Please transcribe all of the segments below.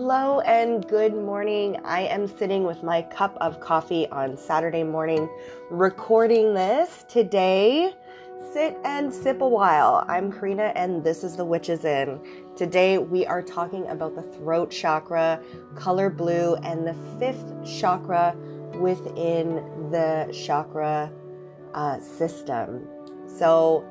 Hello and good morning. I am sitting with my cup of coffee on Saturday morning recording this today. Sit and sip a while. I'm Karina and this is the Witches Inn. Today we are talking about the throat chakra, color blue, and the fifth chakra within the chakra uh, system. So,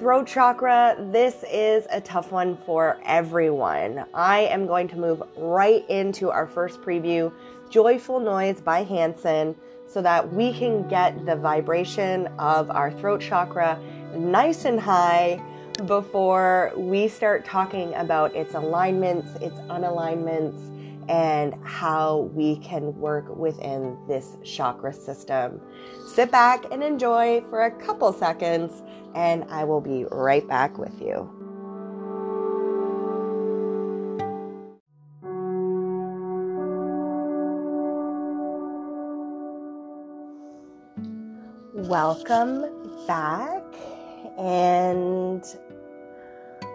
throat chakra, this is a tough one for everyone. I am going to move right into our first preview, Joyful Noise by Hanson, so that we can get the vibration of our throat chakra nice and high before we start talking about its alignments, its unalignments, and how we can work within this chakra system. Sit back and enjoy for a couple seconds and I will be right back with you. Welcome back. And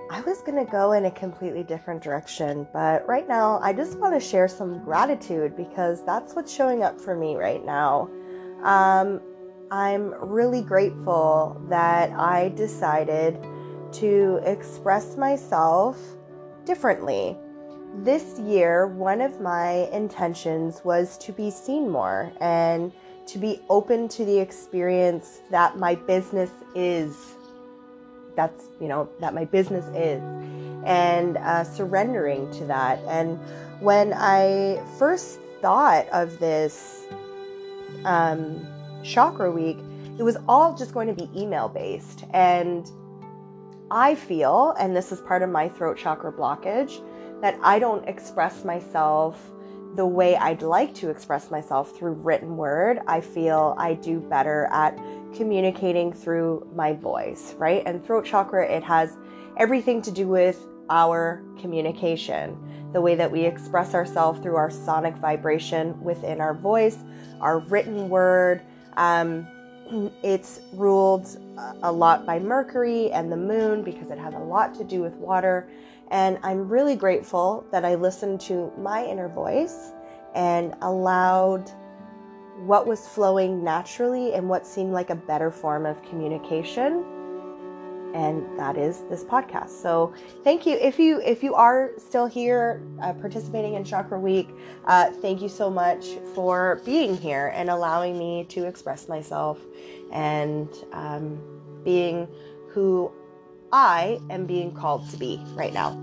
I was going to go in a completely different direction, but right now I just want to share some gratitude because that's what's showing up for me right now. Um, I'm really grateful that I decided to express myself differently. This year, one of my intentions was to be seen more and to be open to the experience that my business is. That's, you know, that my business is. And uh, surrendering to that. And when I first thought of this, um, chakra week, it was all just going to be email based. And I feel, and this is part of my throat chakra blockage, that I don't express myself the way I'd like to express myself through written word. I feel I do better at communicating through my voice, right? And throat chakra, it has everything to do with our communication, the way that we express ourselves through our sonic vibration within our voice, our written word, um, it's ruled a lot by Mercury and the moon because it has a lot to do with water. And I'm really grateful that I listened to my inner voice and allowed what was flowing naturally and what seemed like a better form of communication and that is this podcast. So thank you. If you if you are still here uh, participating in Chakra Week, uh, thank you so much for being here and allowing me to express myself and um, being who I am being called to be right now.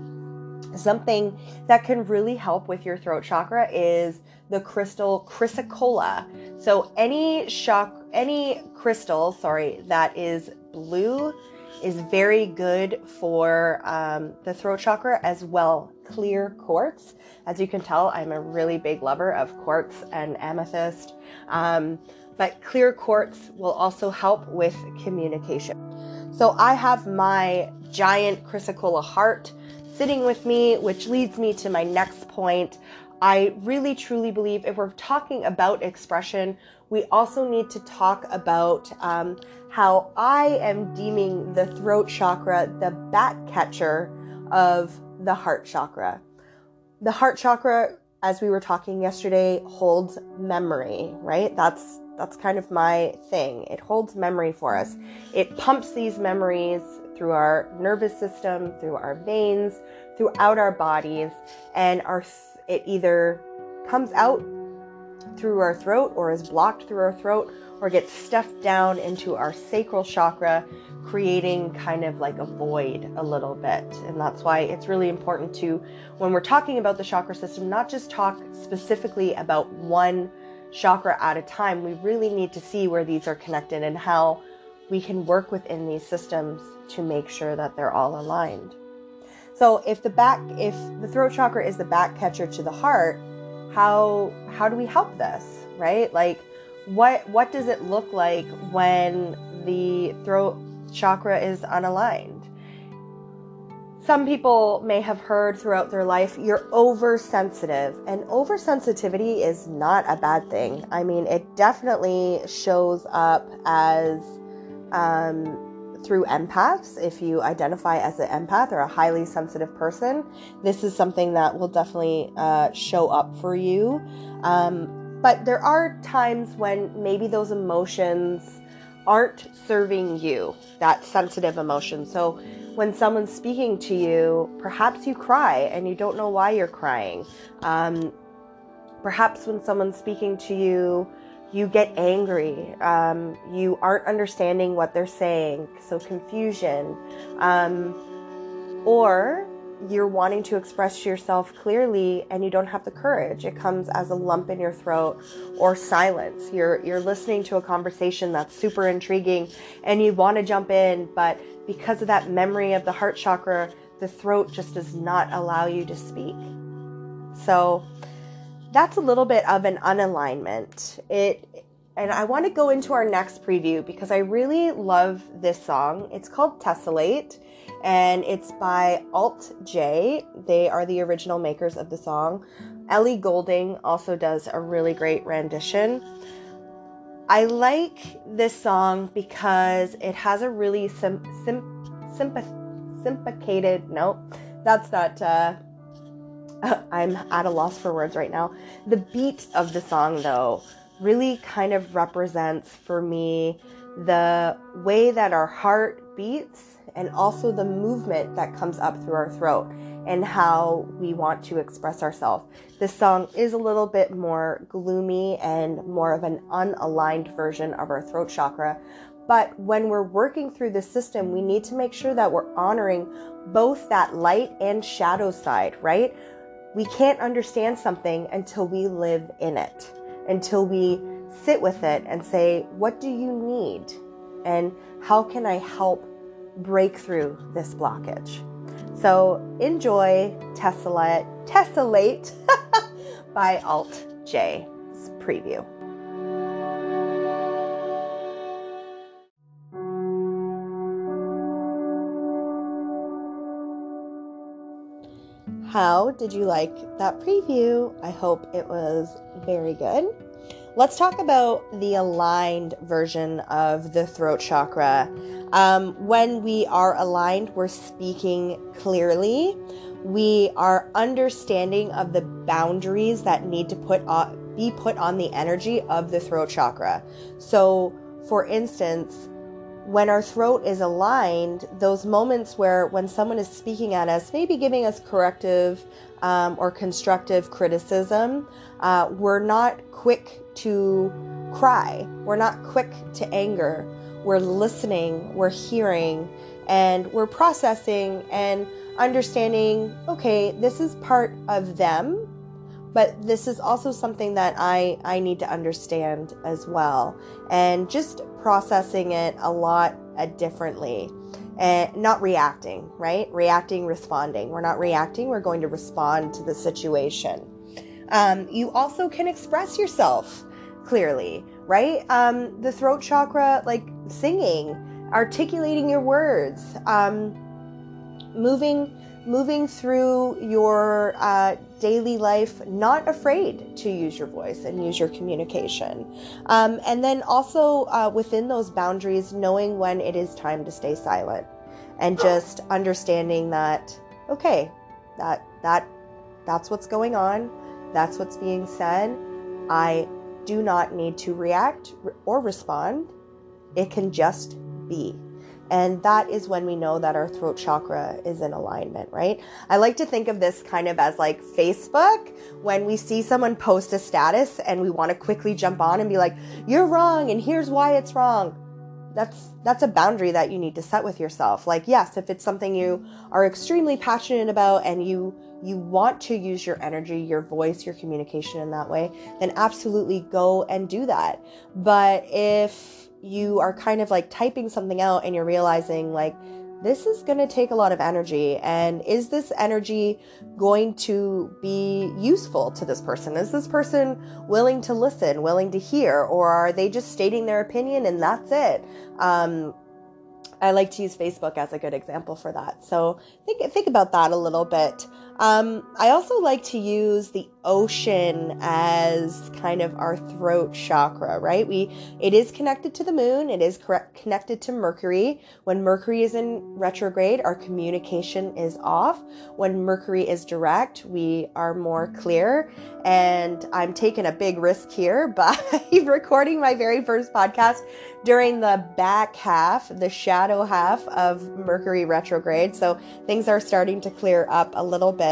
Something that can really help with your throat chakra is the crystal chrysocolla. So any shock, any crystal, sorry, that is blue is very good for um, the throat chakra as well. Clear quartz. As you can tell, I'm a really big lover of quartz and amethyst. Um, but clear quartz will also help with communication. So I have my giant chrysocolla heart sitting with me, which leads me to my next point. I really truly believe if we're talking about expression, we also need to talk about um, how I am deeming the throat chakra the bat catcher of the heart chakra. The heart chakra, as we were talking yesterday, holds memory, right? That's that's kind of my thing. It holds memory for us. It pumps these memories through our nervous system, through our veins, throughout our bodies, and our it either comes out through our throat or is blocked through our throat or gets stuffed down into our sacral chakra, creating kind of like a void a little bit. And that's why it's really important to, when we're talking about the chakra system, not just talk specifically about one chakra at a time. We really need to see where these are connected and how we can work within these systems to make sure that they're all aligned. So if the back if the throat chakra is the back catcher to the heart, how how do we help this right like what what does it look like when the throat chakra is unaligned some people may have heard throughout their life you're oversensitive and oversensitivity is not a bad thing i mean it definitely shows up as um, through empaths, if you identify as an empath or a highly sensitive person, this is something that will definitely uh, show up for you. Um, but there are times when maybe those emotions aren't serving you, that sensitive emotion. So when someone's speaking to you, perhaps you cry and you don't know why you're crying. Um, perhaps when someone's speaking to you, you get angry. Um, you aren't understanding what they're saying, so confusion. Um, or you're wanting to express yourself clearly and you don't have the courage. It comes as a lump in your throat or silence. You're you're listening to a conversation that's super intriguing and you want to jump in, but because of that memory of the heart chakra, the throat just does not allow you to speak. So that's a little bit of an unalignment. It and I want to go into our next preview because I really love this song. It's called Tessellate and it's by Alt J. They are the original makers of the song. Ellie Goulding also does a really great rendition. I like this song because it has a really sim, sim, sympath, sympacated, that's not, uh, I'm at a loss for words right now. The beat of the song, though, really kind of represents for me the way that our heart beats and also the movement that comes up through our throat and how we want to express ourselves. This song is a little bit more gloomy and more of an unaligned version of our throat chakra. But when we're working through the system, we need to make sure that we're honoring both that light and shadow side, right? We can't understand something until we live in it, until we sit with it and say, What do you need? And how can I help break through this blockage? So enjoy Tessellate, Tessellate by Alt J preview. How did you like that preview? I hope it was very good. Let's talk about the aligned version of the throat chakra. Um, when we are aligned, we're speaking clearly. We are understanding of the boundaries that need to put on, be put on the energy of the throat chakra. So, for instance, when our throat is aligned, those moments where when someone is speaking at us, maybe giving us corrective um, or constructive criticism, uh, we're not quick to cry. We're not quick to anger. We're listening, we're hearing, and we're processing and understanding okay, this is part of them, but this is also something that I, I need to understand as well. And just processing it a lot uh, differently and not reacting, right? Reacting, responding. We're not reacting, we're going to respond to the situation. Um, you also can express yourself clearly, right? Um, the throat chakra, like singing, articulating your words, um, moving moving through your uh, daily life, not afraid to use your voice and use your communication. Um, and then also uh, within those boundaries, knowing when it is time to stay silent and just understanding that, okay, that, that, that's what's going on. That's what's being said. I do not need to react or respond. It can just be. And that is when we know that our throat chakra is in alignment, right? I like to think of this kind of as like Facebook when we see someone post a status and we want to quickly jump on and be like, you're wrong and here's why it's wrong. That's that's a boundary that you need to set with yourself. Like yes, if it's something you are extremely passionate about and you you want to use your energy, your voice, your communication in that way, then absolutely go and do that. But if you are kind of like typing something out and you're realizing like this is going to take a lot of energy and is this energy going to be useful to this person is this person willing to listen willing to hear or are they just stating their opinion and that's it um, I like to use Facebook as a good example for that. So think think about that a little bit. Um, I also like to use the ocean as kind of our throat chakra, right? We it is connected to the moon. It is correct, connected to Mercury. When Mercury is in retrograde, our communication is off. When Mercury is direct, we are more clear. And I'm taking a big risk here by recording my very first podcast during the back half, the shadow half of Mercury retrograde. So things are starting to clear up a little bit.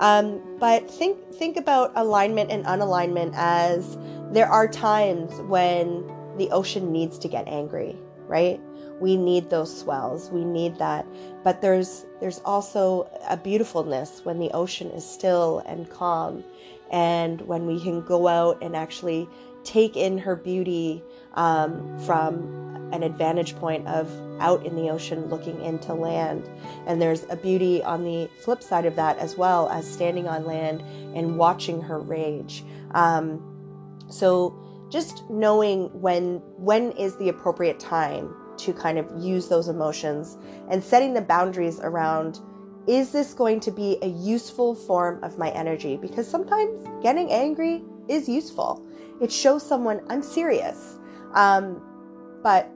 Um, but think think about alignment and unalignment as there are times when the ocean needs to get angry, right? We need those swells. We need that. But there's there's also a beautifulness when the ocean is still and calm and when we can go out and actually take in her beauty um, from an advantage point of out in the ocean looking into land. And there's a beauty on the flip side of that as well as standing on land and watching her rage. Um, so just knowing when when is the appropriate time to kind of use those emotions and setting the boundaries around is this going to be a useful form of my energy? Because sometimes getting angry is useful. It shows someone I'm serious. Um, but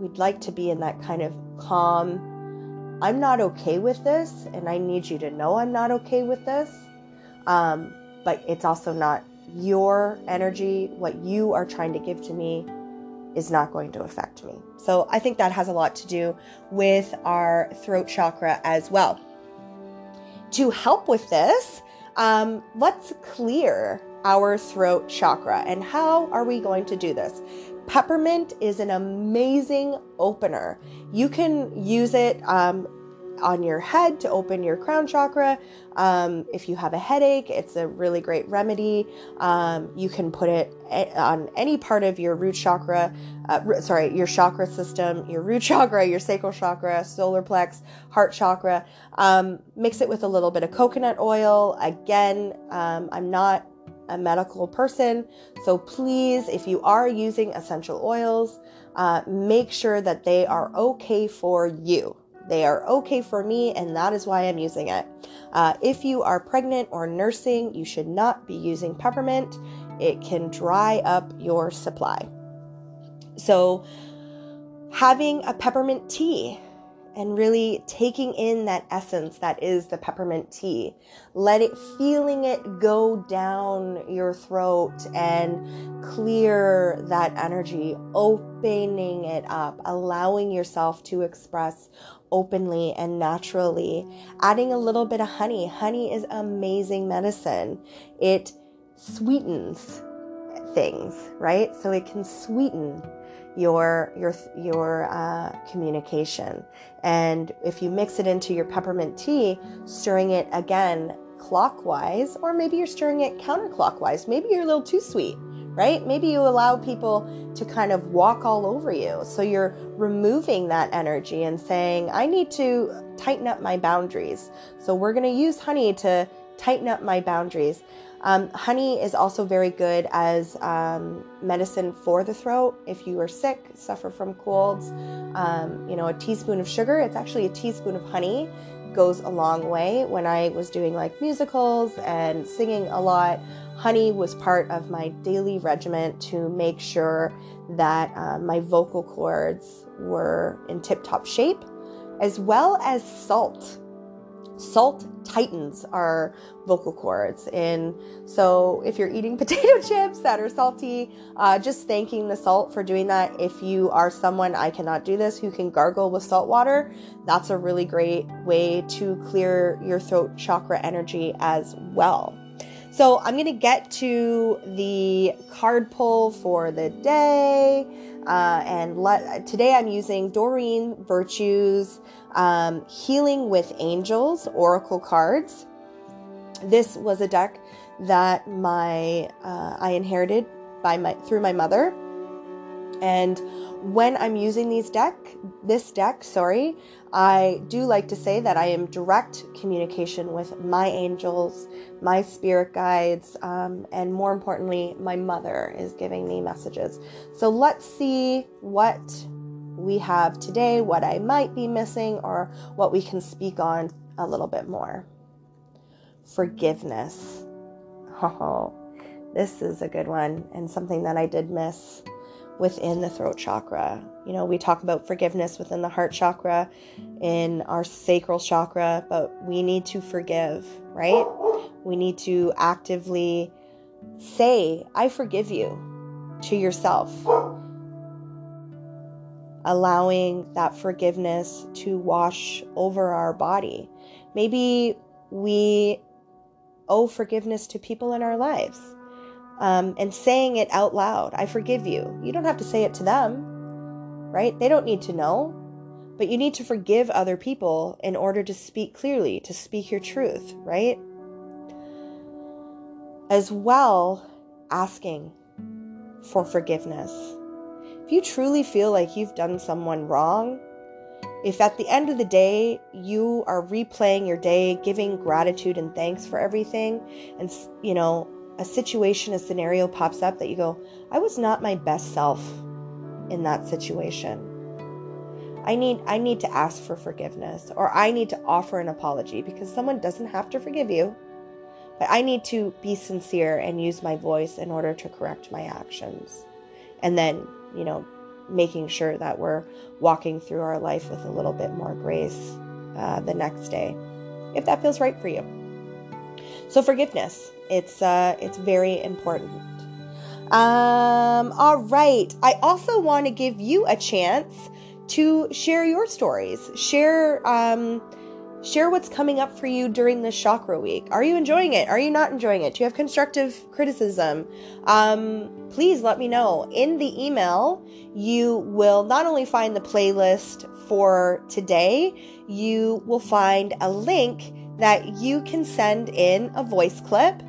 we'd like to be in that kind of calm, I'm not okay with this, and I need you to know I'm not okay with this. Um, but it's also not your energy, what you are trying to give to me is not going to affect me. So I think that has a lot to do with our throat chakra as well. To help with this, um, let's clear our throat chakra. And how are we going to do this? Peppermint is an amazing opener. You can use it um, on your head to open your crown chakra. Um, if you have a headache, it's a really great remedy. Um, you can put it on any part of your root chakra, uh, sorry, your chakra system, your root chakra, your sacral chakra, solar plex, heart chakra. Um, mix it with a little bit of coconut oil. Again, um, I'm not a medical person, so please, if you are using essential oils, uh, make sure that they are okay for you. They are okay for me, and that is why I'm using it. Uh, if you are pregnant or nursing, you should not be using peppermint. It can dry up your supply. So, having a peppermint tea and really taking in that essence that is the peppermint tea. Let it, feeling it go down your throat and clear that energy, opening it up, allowing yourself to express openly and naturally. Adding a little bit of honey. Honey is amazing medicine. It sweetens things, right? So it can sweeten your your your uh, communication. And if you mix it into your peppermint tea, stirring it again clockwise, or maybe you're stirring it counterclockwise. Maybe you're a little too sweet, right? Maybe you allow people to kind of walk all over you. So you're removing that energy and saying, I need to tighten up my boundaries. So we're going to use honey to tighten up my boundaries. Um, honey is also very good as um, medicine for the throat. If you are sick, suffer from colds, um, you know, a teaspoon of sugar, it's actually a teaspoon of honey goes a long way. When I was doing like musicals and singing a lot, honey was part of my daily regimen to make sure that uh, my vocal cords were in tip top shape, as well as salt. Salt tightens our vocal cords. And so, if you're eating potato chips that are salty, uh, just thanking the salt for doing that. If you are someone, I cannot do this, who can gargle with salt water, that's a really great way to clear your throat chakra energy as well. So, I'm going to get to the card pull for the day. Uh, and let, today I'm using Doreen Virtue's um, Healing with Angels Oracle cards. This was a deck that my uh, I inherited by my through my mother, and when I'm using these deck, this deck, sorry, I do like to say that I am direct communication with my angels, my spirit guides, um, and more importantly, my mother is giving me messages. So let's see what we have today, what I might be missing, or what we can speak on a little bit more. Forgiveness. Oh, this is a good one and something that I did miss within the throat chakra. You know, we talk about forgiveness within the heart chakra, in our sacral chakra, but we need to forgive, right? We need to actively say, I forgive you to yourself. Allowing that forgiveness to wash over our body. Maybe we owe forgiveness to people in our lives um, and saying it out loud. I forgive you. You don't have to say it to them, right? They don't need to know. But you need to forgive other people in order to speak clearly, to speak your truth, right? As well, asking for forgiveness. If you truly feel like you've done someone wrong, if at the end of the day you are replaying your day, giving gratitude and thanks for everything, and you know, a situation, a scenario pops up that you go, I was not my best self in that situation. I need I need to ask for forgiveness or I need to offer an apology because someone doesn't have to forgive you. But I need to be sincere and use my voice in order to correct my actions. And then, you know, making sure that we're walking through our life with a little bit more grace uh, the next day, if that feels right for you. So forgiveness, it's uh, it's very important. Um, all right. I also want to give you a chance to share your stories. Share um, share what's coming up for you during this chakra week. Are you enjoying it? Are you not enjoying it? Do you have constructive criticism? Um, please let me know. In the email, you will not only find the playlist for today, you will find a link that you can send in a voice clip.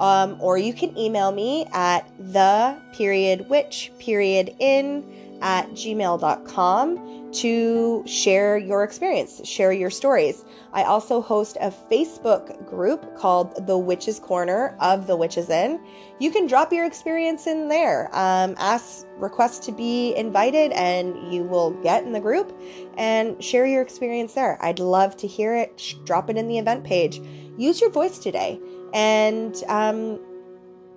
Um, or you can email me at the period which period in at gmail.com to share your experience, share your stories. I also host a Facebook group called The Witch's Corner of The Witches Inn. You can drop your experience in there, um, ask, request to be invited, and you will get in the group and share your experience there. I'd love to hear it. Drop it in the event page. Use your voice today and um,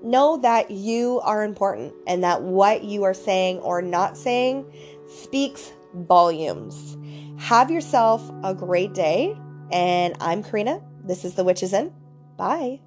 know that you are important and that what you are saying or not saying speaks volumes. Have yourself a great day. And I'm Karina. This is The Witches Inn. Bye.